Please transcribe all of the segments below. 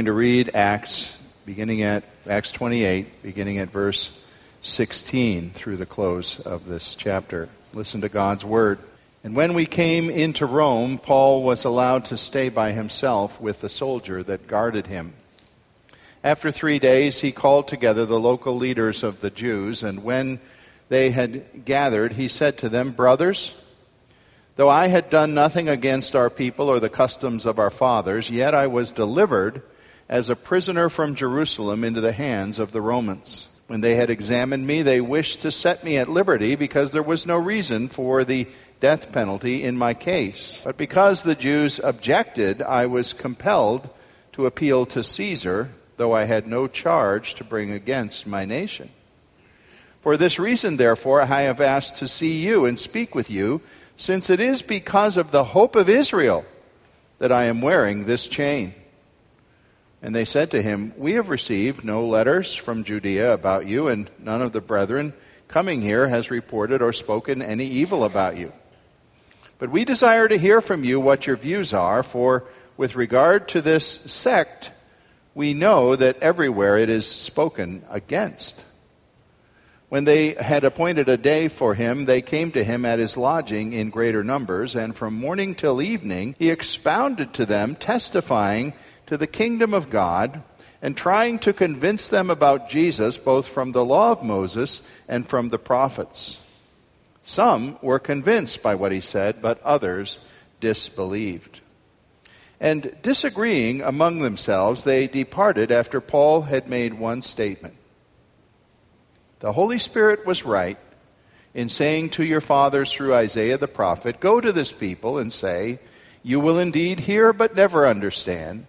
Going to read Acts beginning at Acts 28, beginning at verse 16 through the close of this chapter. Listen to God's word. And when we came into Rome, Paul was allowed to stay by himself with the soldier that guarded him. After three days, he called together the local leaders of the Jews, and when they had gathered, he said to them, Brothers, though I had done nothing against our people or the customs of our fathers, yet I was delivered as a prisoner from Jerusalem into the hands of the Romans. When they had examined me, they wished to set me at liberty because there was no reason for the death penalty in my case. But because the Jews objected, I was compelled to appeal to Caesar, though I had no charge to bring against my nation. For this reason, therefore, I have asked to see you and speak with you, since it is because of the hope of Israel that I am wearing this chain. And they said to him, We have received no letters from Judea about you, and none of the brethren coming here has reported or spoken any evil about you. But we desire to hear from you what your views are, for with regard to this sect, we know that everywhere it is spoken against. When they had appointed a day for him, they came to him at his lodging in greater numbers, and from morning till evening he expounded to them, testifying to the kingdom of God and trying to convince them about Jesus both from the law of Moses and from the prophets. Some were convinced by what he said, but others disbelieved. And disagreeing among themselves, they departed after Paul had made one statement. The Holy Spirit was right in saying to your fathers through Isaiah the prophet, Go to this people and say, You will indeed hear, but never understand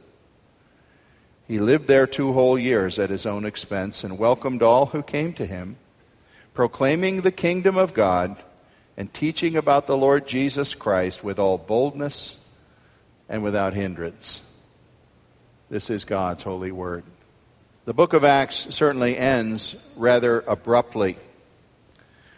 He lived there two whole years at his own expense and welcomed all who came to him, proclaiming the kingdom of God and teaching about the Lord Jesus Christ with all boldness and without hindrance. This is God's holy word. The book of Acts certainly ends rather abruptly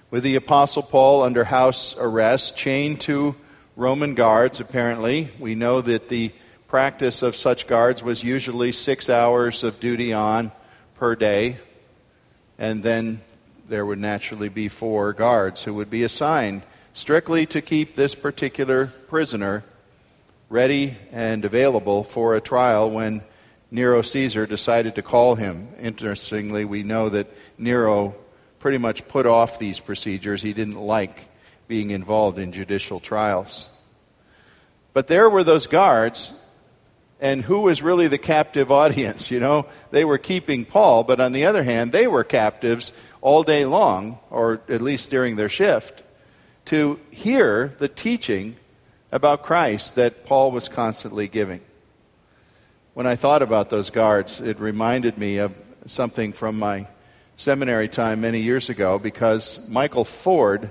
with the Apostle Paul under house arrest, chained to Roman guards, apparently. We know that the practice of such guards was usually six hours of duty on per day, and then there would naturally be four guards who would be assigned strictly to keep this particular prisoner ready and available for a trial when Nero Caesar decided to call him. Interestingly, we know that Nero pretty much put off these procedures. He didn't like being involved in judicial trials. But there were those guards and who was really the captive audience? You know, they were keeping Paul, but on the other hand, they were captives all day long, or at least during their shift, to hear the teaching about Christ that Paul was constantly giving. When I thought about those guards, it reminded me of something from my seminary time many years ago because Michael Ford,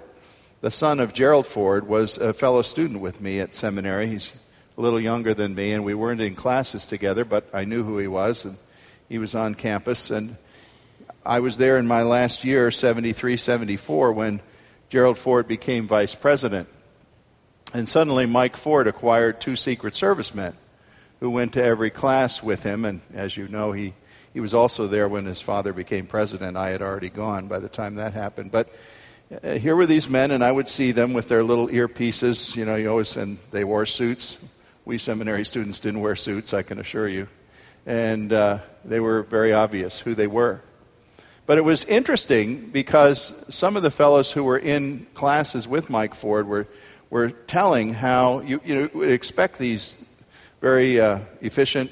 the son of Gerald Ford, was a fellow student with me at seminary. He's a little younger than me, and we weren't in classes together, but I knew who he was, and he was on campus. And I was there in my last year, 73, 74, when Gerald Ford became vice president. And suddenly, Mike Ford acquired two Secret Service men who went to every class with him. And as you know, he, he was also there when his father became president. I had already gone by the time that happened. But uh, here were these men, and I would see them with their little earpieces. You know, you always, and they wore suits. We seminary students didn't wear suits, I can assure you. And uh, they were very obvious who they were. But it was interesting because some of the fellows who were in classes with Mike Ford were, were telling how you, you know, would expect these very uh, efficient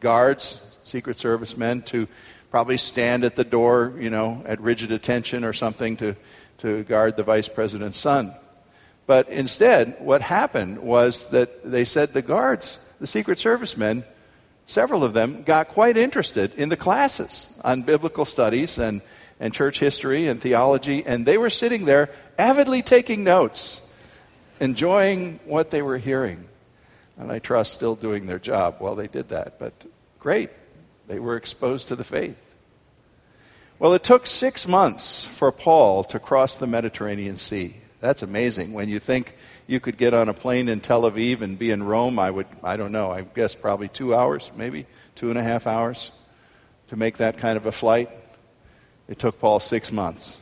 guards, Secret Service men, to probably stand at the door, you know, at rigid attention or something to, to guard the vice president's son. But instead, what happened was that they said the guards, the Secret Service men, several of them got quite interested in the classes on biblical studies and, and church history and theology, and they were sitting there avidly taking notes, enjoying what they were hearing. And I trust still doing their job while they did that. But great, they were exposed to the faith. Well, it took six months for Paul to cross the Mediterranean Sea. That's amazing when you think you could get on a plane in Tel Aviv and be in Rome, I would, I don't know, I guess probably two hours, maybe two and a half hours to make that kind of a flight. It took Paul six months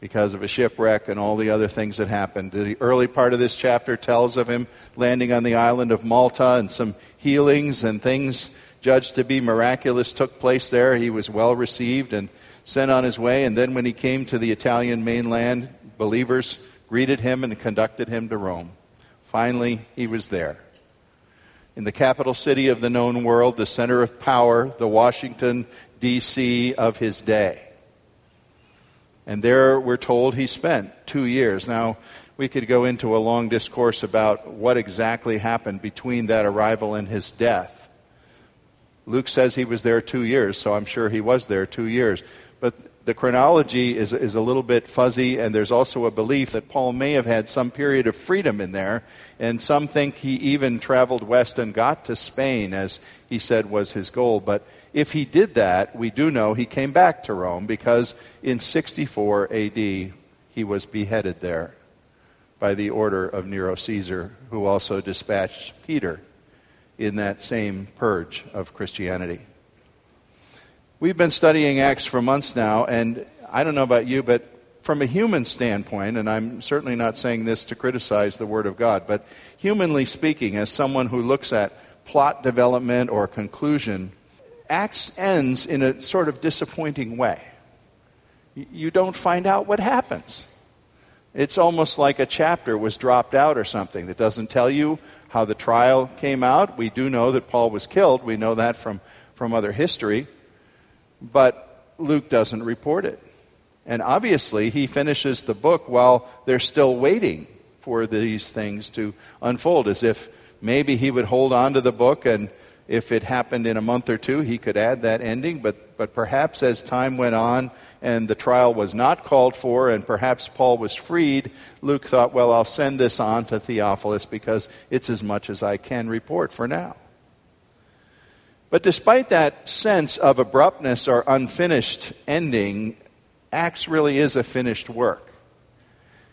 because of a shipwreck and all the other things that happened. The early part of this chapter tells of him landing on the island of Malta and some healings and things judged to be miraculous took place there. He was well received and sent on his way. And then when he came to the Italian mainland, believers greeted him and conducted him to Rome. Finally, he was there. In the capital city of the known world, the center of power, the Washington, D.C. of his day. And there we're told he spent two years. Now, we could go into a long discourse about what exactly happened between that arrival and his death. Luke says he was there two years, so I'm sure he was there two years. But the chronology is, is a little bit fuzzy, and there's also a belief that Paul may have had some period of freedom in there, and some think he even traveled west and got to Spain, as he said was his goal. But if he did that, we do know he came back to Rome because in 64 AD he was beheaded there by the order of Nero Caesar, who also dispatched Peter in that same purge of Christianity. We've been studying Acts for months now, and I don't know about you, but from a human standpoint, and I'm certainly not saying this to criticize the Word of God, but humanly speaking, as someone who looks at plot development or conclusion, Acts ends in a sort of disappointing way. You don't find out what happens. It's almost like a chapter was dropped out or something that doesn't tell you how the trial came out. We do know that Paul was killed. We know that from, from other history but Luke doesn't report it. And obviously, he finishes the book while they're still waiting for these things to unfold, as if maybe he would hold on to the book and if it happened in a month or two, he could add that ending. But, but perhaps as time went on and the trial was not called for, and perhaps Paul was freed, Luke thought, well, I'll send this on to Theophilus because it's as much as I can report for now. But despite that sense of abruptness or unfinished ending, Acts really is a finished work.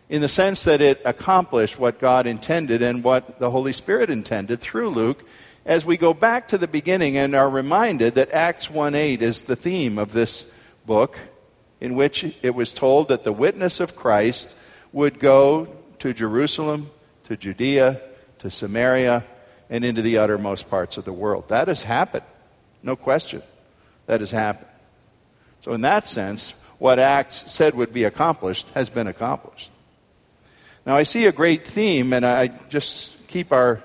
In the sense that it accomplished what God intended and what the Holy Spirit intended through Luke, as we go back to the beginning and are reminded that Acts 1 8 is the theme of this book, in which it was told that the witness of Christ would go to Jerusalem, to Judea, to Samaria, and into the uttermost parts of the world. That has happened. No question. That has happened. So, in that sense, what Acts said would be accomplished has been accomplished. Now, I see a great theme, and I just keep our,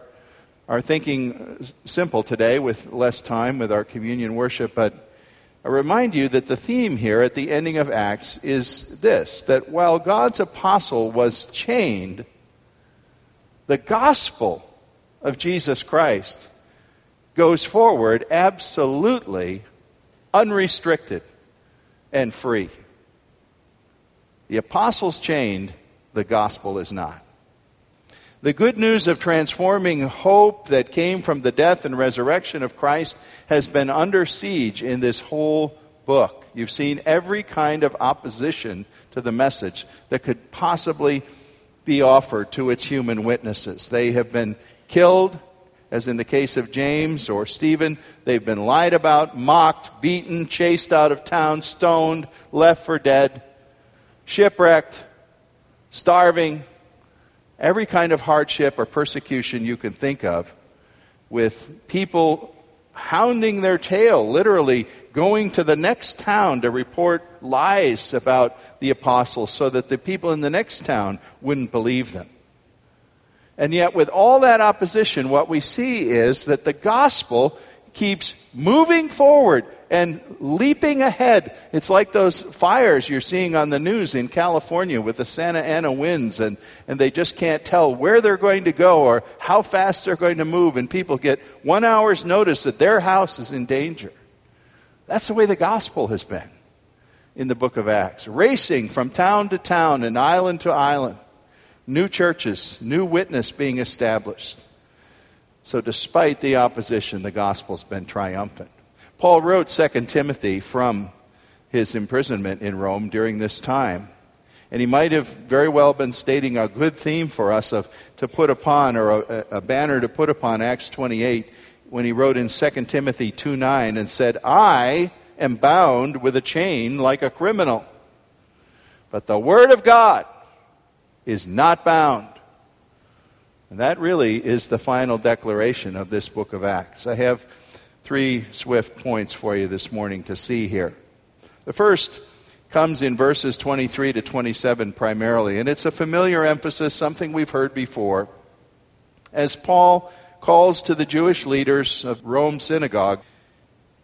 our thinking simple today with less time with our communion worship, but I remind you that the theme here at the ending of Acts is this that while God's apostle was chained, the gospel of Jesus Christ goes forward absolutely unrestricted and free. The apostles chained, the gospel is not. The good news of transforming hope that came from the death and resurrection of Christ has been under siege in this whole book. You've seen every kind of opposition to the message that could possibly be offered to its human witnesses. They have been killed as in the case of James or Stephen. They've been lied about, mocked, beaten, chased out of town, stoned, left for dead, shipwrecked, starving, every kind of hardship or persecution you can think of, with people hounding their tail, literally going to the next town to report lies about the apostles so that the people in the next town wouldn't believe them. And yet, with all that opposition, what we see is that the gospel keeps moving forward and leaping ahead. It's like those fires you're seeing on the news in California with the Santa Ana winds, and, and they just can't tell where they're going to go or how fast they're going to move, and people get one hour's notice that their house is in danger. That's the way the gospel has been in the book of Acts, racing from town to town and island to island new churches, new witness being established. So, despite the opposition, the gospel's been triumphant. Paul wrote 2 Timothy from his imprisonment in Rome during this time. And he might have very well been stating a good theme for us of, to put upon, or a, a banner to put upon Acts 28, when he wrote in 2 Timothy 2 9 and said, I am bound with a chain like a criminal. But the Word of God is not bound. And that really is the final declaration of this book of Acts. I have three swift points for you this morning to see here. The first comes in verses 23 to 27 primarily, and it's a familiar emphasis, something we've heard before. As Paul calls to the Jewish leaders of Rome synagogue,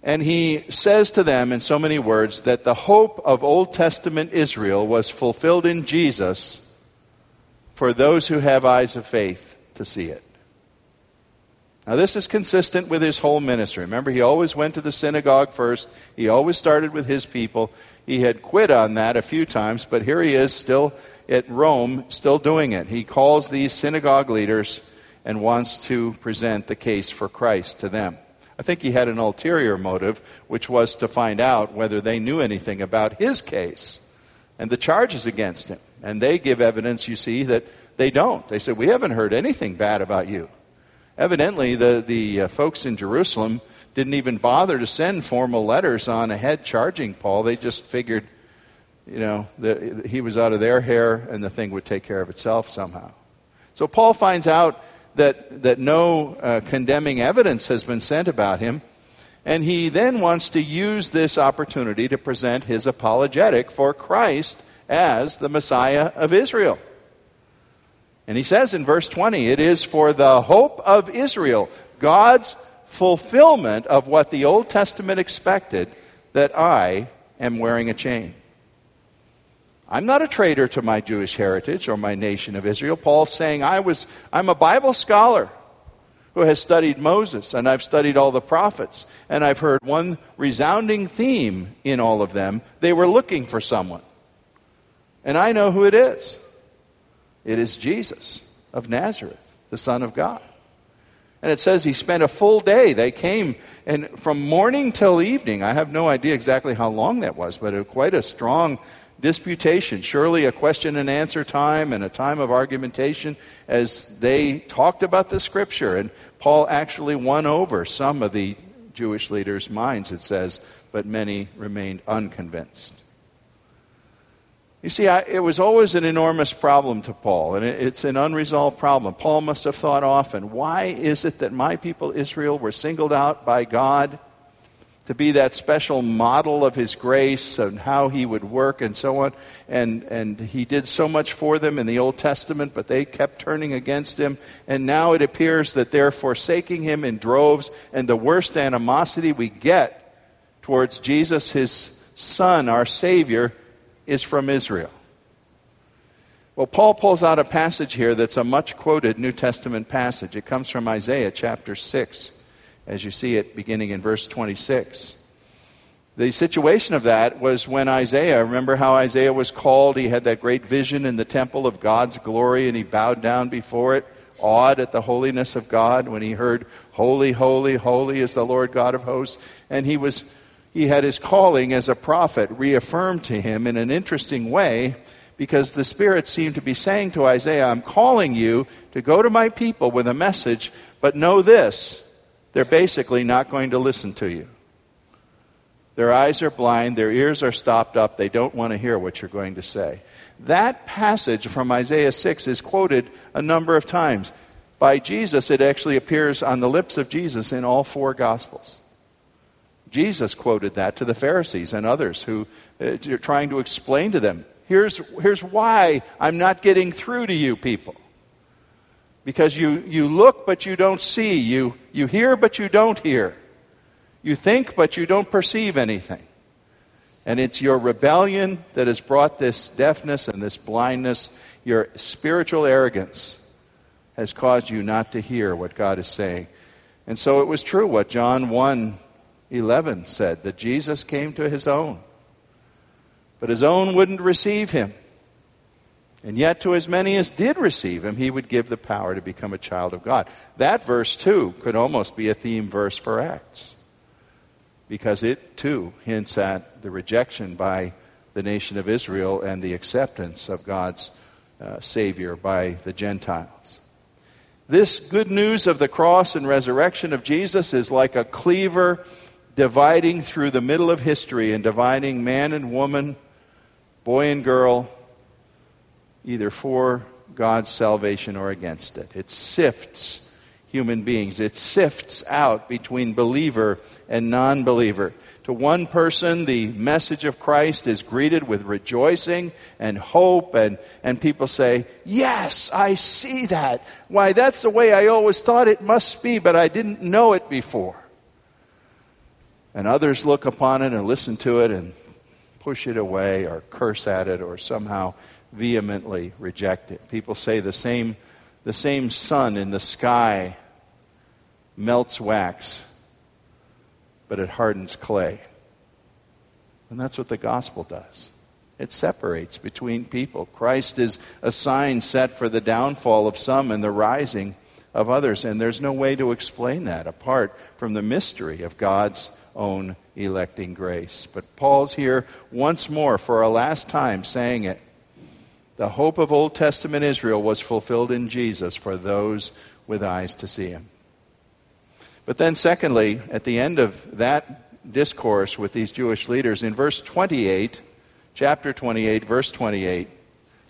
and he says to them in so many words that the hope of Old Testament Israel was fulfilled in Jesus for those who have eyes of faith to see it. Now, this is consistent with his whole ministry. Remember, he always went to the synagogue first, he always started with his people. He had quit on that a few times, but here he is still at Rome, still doing it. He calls these synagogue leaders and wants to present the case for Christ to them. I think he had an ulterior motive, which was to find out whether they knew anything about his case and the charges against him. And they give evidence, you see, that they don't. They said, We haven't heard anything bad about you. Evidently, the, the uh, folks in Jerusalem didn't even bother to send formal letters on ahead charging Paul. They just figured, you know, that he was out of their hair and the thing would take care of itself somehow. So Paul finds out that, that no uh, condemning evidence has been sent about him. And he then wants to use this opportunity to present his apologetic for Christ as the Messiah of Israel. And he says in verse 20, it is for the hope of Israel, God's fulfillment of what the Old Testament expected, that I am wearing a chain. I'm not a traitor to my Jewish heritage or my nation of Israel. Paul's saying I was I'm a Bible scholar who has studied Moses and I've studied all the prophets and I've heard one resounding theme in all of them. They were looking for someone. And I know who it is it is Jesus of Nazareth, the Son of God. And it says he spent a full day. They came, and from morning till evening, I have no idea exactly how long that was, but it, quite a strong disputation. Surely a question and answer time and a time of argumentation as they talked about the scripture. And Paul actually won over some of the Jewish leaders' minds, it says, but many remained unconvinced. You see, I, it was always an enormous problem to Paul, and it, it's an unresolved problem. Paul must have thought often why is it that my people Israel were singled out by God to be that special model of his grace and how he would work and so on? And, and he did so much for them in the Old Testament, but they kept turning against him. And now it appears that they're forsaking him in droves, and the worst animosity we get towards Jesus, his son, our Savior, is from Israel. Well, Paul pulls out a passage here that's a much quoted New Testament passage. It comes from Isaiah chapter 6, as you see it beginning in verse 26. The situation of that was when Isaiah, remember how Isaiah was called? He had that great vision in the temple of God's glory and he bowed down before it, awed at the holiness of God when he heard, Holy, holy, holy is the Lord God of hosts. And he was he had his calling as a prophet reaffirmed to him in an interesting way because the Spirit seemed to be saying to Isaiah, I'm calling you to go to my people with a message, But know this they're basically not going to listen to you. Their eyes are blind, their ears are stopped up, they don't want to hear what you're going to say. That passage from Isaiah 6 is quoted a number of times. By Jesus, it actually appears on the lips of Jesus in all four Gospels. Jesus quoted that to the Pharisees and others who uh, are trying to explain to them here's, here's why I'm not getting through to you people. Because you, you look, but you don't see. You, you hear, but you don't hear. You think, but you don't perceive anything. And it's your rebellion that has brought this deafness and this blindness. Your spiritual arrogance has caused you not to hear what God is saying. And so it was true what John 1 11 said that Jesus came to his own, but his own wouldn't receive him. And yet, to as many as did receive him, he would give the power to become a child of God. That verse, too, could almost be a theme verse for Acts because it too hints at the rejection by the nation of Israel and the acceptance of God's uh, Savior by the Gentiles. This good news of the cross and resurrection of Jesus is like a cleaver dividing through the middle of history and dividing man and woman, boy and girl, either for God's salvation or against it. It sifts human beings. It sifts out between believer and non believer. To one person, the message of Christ is greeted with rejoicing and hope, and, and people say, Yes, I see that. Why, that's the way I always thought it must be, but I didn't know it before. And others look upon it and listen to it and push it away or curse at it or somehow vehemently reject it. People say the same, the same sun in the sky melts wax, but it hardens clay. And that's what the gospel does. It separates between people. Christ is a sign set for the downfall of some and the rising of others. And there's no way to explain that apart from the mystery of God's own electing grace. But Paul's here once more for a last time saying it. The hope of Old Testament Israel was fulfilled in Jesus for those with eyes to see him. But then, secondly, at the end of that discourse with these Jewish leaders, in verse 28, chapter 28, verse 28,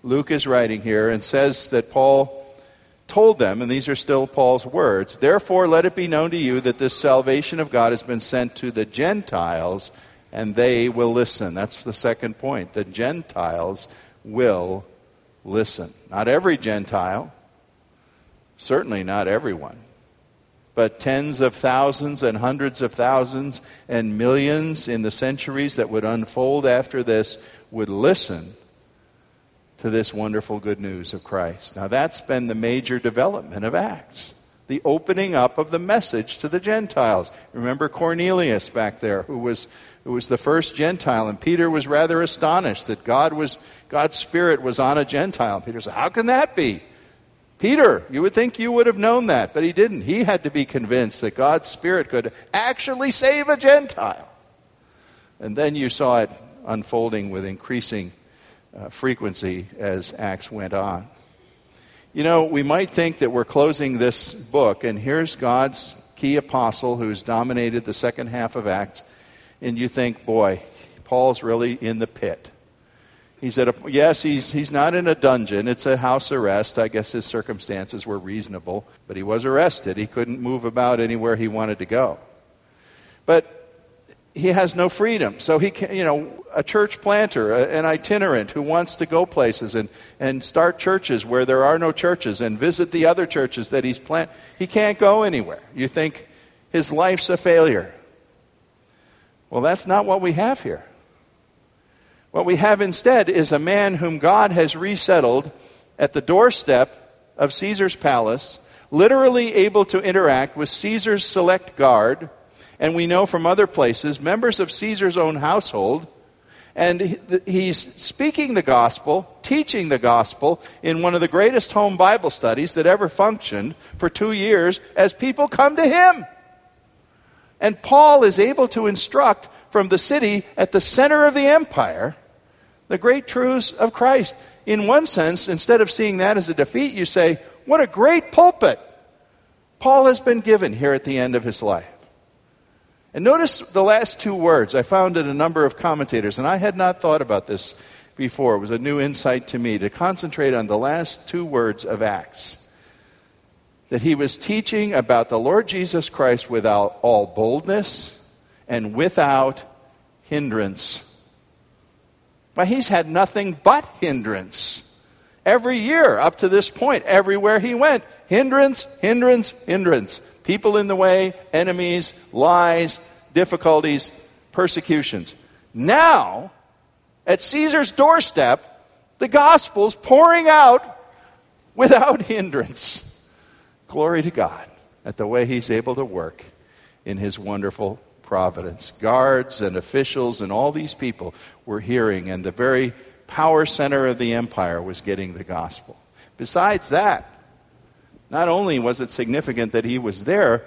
Luke is writing here and says that Paul told them, and these are still Paul's words, Therefore let it be known to you that this salvation of God has been sent to the Gentiles, and they will listen. That's the second point. The Gentiles will listen. Not every Gentile, certainly not everyone but tens of thousands and hundreds of thousands and millions in the centuries that would unfold after this would listen to this wonderful good news of Christ. Now, that's been the major development of Acts the opening up of the message to the Gentiles. Remember Cornelius back there, who was, who was the first Gentile, and Peter was rather astonished that God was, God's Spirit was on a Gentile. Peter said, How can that be? Peter, you would think you would have known that, but he didn't. He had to be convinced that God's Spirit could actually save a Gentile. And then you saw it unfolding with increasing uh, frequency as Acts went on. You know, we might think that we're closing this book, and here's God's key apostle who's dominated the second half of Acts, and you think, boy, Paul's really in the pit. He's at a, yes, he's, he's not in a dungeon. It's a house arrest. I guess his circumstances were reasonable, but he was arrested. He couldn't move about anywhere he wanted to go. But he has no freedom. So he can, you know, a church planter, an itinerant who wants to go places and, and start churches where there are no churches and visit the other churches that he's plant, he can't go anywhere. You think his life's a failure. Well, that's not what we have here. What we have instead is a man whom God has resettled at the doorstep of Caesar's palace, literally able to interact with Caesar's select guard, and we know from other places, members of Caesar's own household. And he's speaking the gospel, teaching the gospel in one of the greatest home Bible studies that ever functioned for two years as people come to him. And Paul is able to instruct from the city at the center of the empire the great truths of Christ. In one sense, instead of seeing that as a defeat, you say, What a great pulpit! Paul has been given here at the end of his life. And notice the last two words. I found in a number of commentators, and I had not thought about this before. It was a new insight to me to concentrate on the last two words of Acts. That he was teaching about the Lord Jesus Christ without all boldness and without hindrance. But he's had nothing but hindrance. Every year up to this point, everywhere he went, hindrance, hindrance, hindrance. People in the way, enemies, lies, difficulties, persecutions. Now, at Caesar's doorstep, the gospel's pouring out without hindrance. Glory to God at the way he's able to work in his wonderful providence. Guards and officials and all these people were hearing, and the very power center of the empire was getting the gospel. Besides that, not only was it significant that he was there,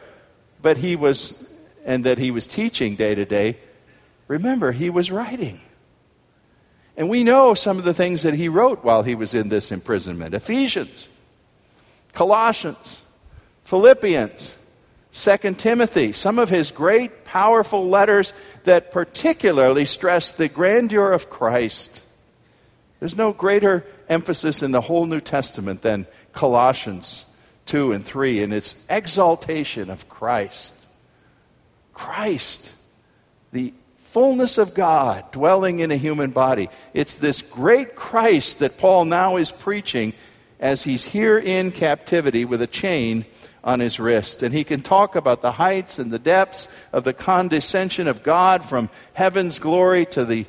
but he was, and that he was teaching day to day, remember, he was writing. And we know some of the things that he wrote while he was in this imprisonment Ephesians, Colossians, Philippians, Second Timothy, some of his great, powerful letters that particularly stress the grandeur of Christ. There's no greater emphasis in the whole New Testament than Colossians 2 and 3 in its exaltation of Christ. Christ, the fullness of God dwelling in a human body. It's this great Christ that Paul now is preaching as he's here in captivity with a chain on his wrist. And he can talk about the heights and the depths of the condescension of God from heaven's glory to the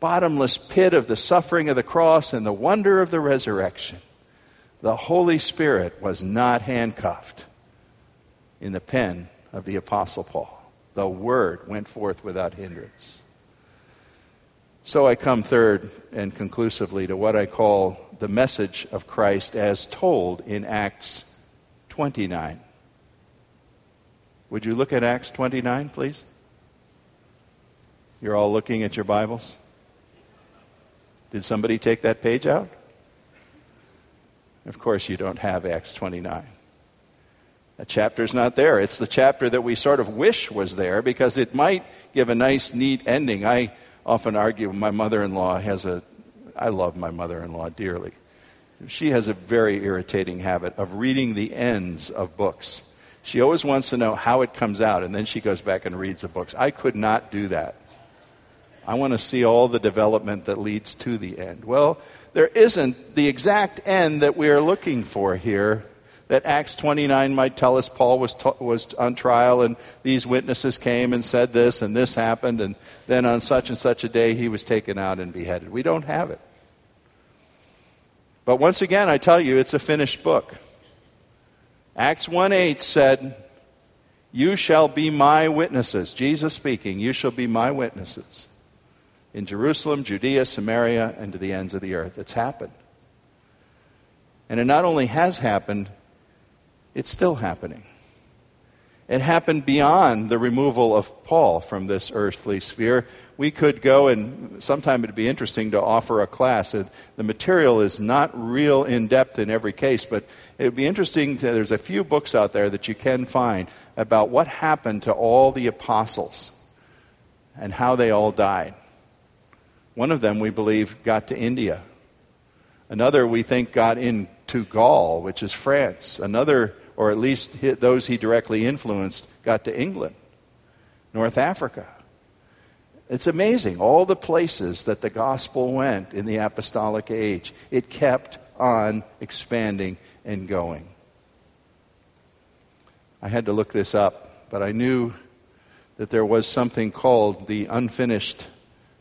bottomless pit of the suffering of the cross and the wonder of the resurrection the Holy Spirit was not handcuffed in the pen of the Apostle Paul. The Word went forth without hindrance. So I come third and conclusively to what I call the message of Christ as told in Acts 29. Would you look at Acts 29, please? You're all looking at your Bibles? Did somebody take that page out? Of course, you don't have Acts 29. That chapter's not there. It's the chapter that we sort of wish was there because it might give a nice, neat ending. I often argue my mother in law has a, I love my mother in law dearly. She has a very irritating habit of reading the ends of books. She always wants to know how it comes out, and then she goes back and reads the books. I could not do that. I want to see all the development that leads to the end. Well, there isn't the exact end that we are looking for here. That Acts 29 might tell us Paul was, was on trial and these witnesses came and said this and this happened, and then on such and such a day he was taken out and beheaded. We don't have it. But once again, I tell you, it's a finished book. Acts 1 8 said, You shall be my witnesses. Jesus speaking, you shall be my witnesses in Jerusalem, Judea, Samaria, and to the ends of the earth. It's happened. And it not only has happened, it's still happening. It happened beyond the removal of Paul from this earthly sphere. We could go, and sometime it'd be interesting to offer a class. The material is not real in depth in every case, but it would be interesting. To, there's a few books out there that you can find about what happened to all the apostles and how they all died. One of them, we believe, got to India. Another, we think, got into Gaul, which is France. Another, or at least those he directly influenced, got to England, North Africa. It's amazing, all the places that the gospel went in the apostolic age. It kept on expanding and going. I had to look this up, but I knew that there was something called the unfinished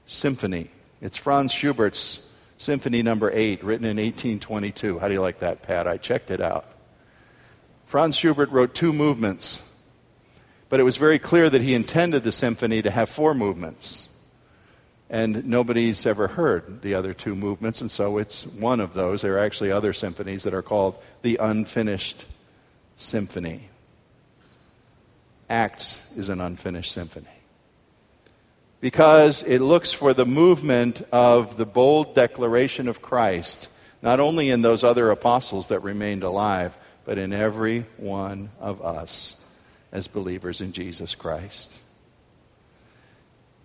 symphony it's Franz Schubert's Symphony Number 8, written in 1822. How do you like that, Pat? I checked it out. Franz Schubert wrote two movements, but it was very clear that he intended the symphony to have four movements. And nobody's ever heard the other two movements, and so it's one of those. There are actually other symphonies that are called the Unfinished Symphony. Acts is an unfinished symphony because it looks for the movement of the bold declaration of Christ, not only in those other apostles that remained alive, but in every one of us as believers in Jesus Christ.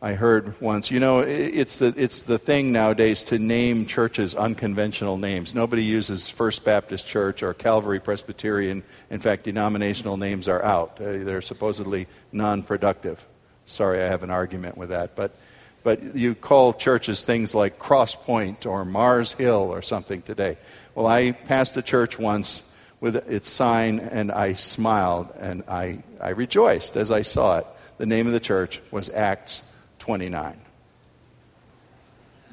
I heard once, you know, it's the, it's the thing nowadays to name churches unconventional names. Nobody uses First Baptist Church or Calvary Presbyterian. In fact, denominational names are out. Uh, they're supposedly non productive. Sorry, I have an argument with that. But, but you call churches things like Cross Point or Mars Hill or something today. Well, I passed a church once with its sign and I smiled and I, I rejoiced as I saw it. The name of the church was Acts 29.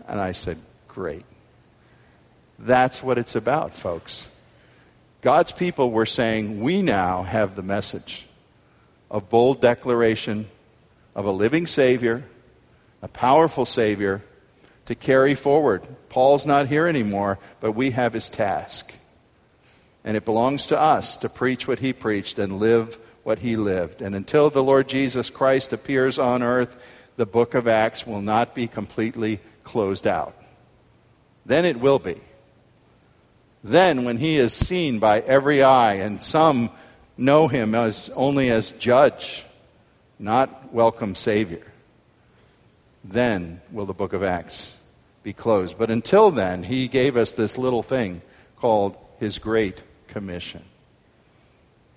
And I said, Great. That's what it's about, folks. God's people were saying, We now have the message of bold declaration of a living Savior, a powerful Savior, to carry forward. Paul's not here anymore, but we have his task. And it belongs to us to preach what he preached and live what he lived. And until the Lord Jesus Christ appears on earth, the book of Acts will not be completely closed out. Then it will be. Then, when he is seen by every eye, and some know him as only as judge, not welcome Savior, then will the book of Acts be closed. But until then, he gave us this little thing called his Great Commission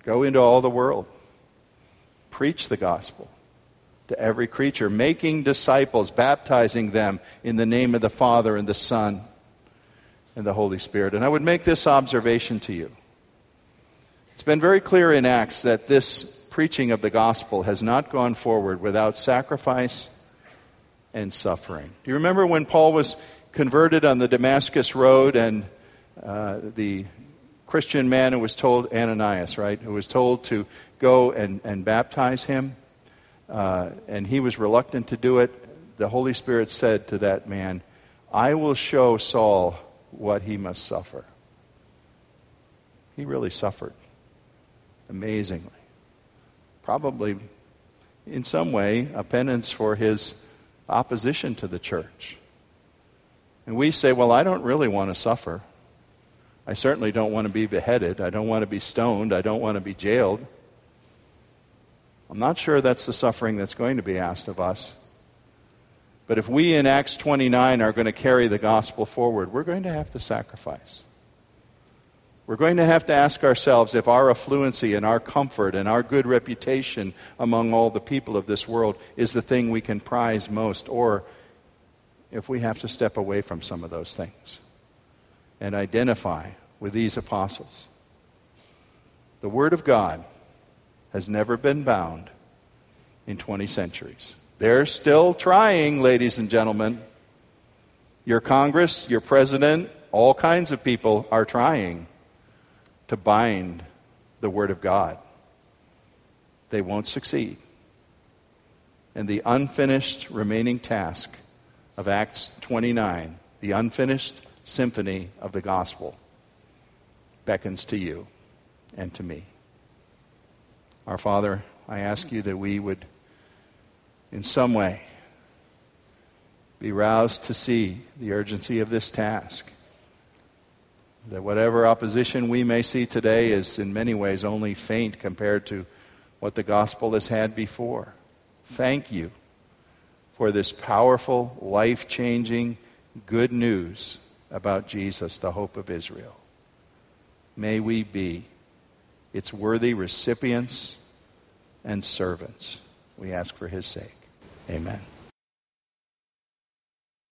go into all the world, preach the gospel to every creature, making disciples, baptizing them in the name of the Father and the Son and the Holy Spirit. And I would make this observation to you. It's been very clear in Acts that this preaching of the gospel has not gone forward without sacrifice and suffering. Do you remember when Paul was converted on the Damascus Road and uh, the Christian man who was told, Ananias, right, who was told to go and, and baptize him? uh, and he was reluctant to do it, the Holy Spirit said to that man, I will show Saul what he must suffer. He really suffered amazingly. Probably, in some way, a penance for his opposition to the church. And we say, Well, I don't really want to suffer. I certainly don't want to be beheaded. I don't want to be stoned. I don't want to be jailed. I'm not sure that's the suffering that's going to be asked of us. But if we in Acts 29 are going to carry the gospel forward, we're going to have to sacrifice. We're going to have to ask ourselves if our affluency and our comfort and our good reputation among all the people of this world is the thing we can prize most, or if we have to step away from some of those things and identify with these apostles. The Word of God has never been bound in 20 centuries. They're still trying, ladies and gentlemen. Your Congress, your president, all kinds of people are trying to bind the Word of God. They won't succeed. And the unfinished remaining task of Acts 29, the unfinished symphony of the gospel, beckons to you and to me. Our Father, I ask you that we would, in some way, be roused to see the urgency of this task. That whatever opposition we may see today is in many ways only faint compared to what the gospel has had before. Thank you for this powerful, life changing good news about Jesus, the hope of Israel. May we be its worthy recipients and servants. We ask for his sake. Amen.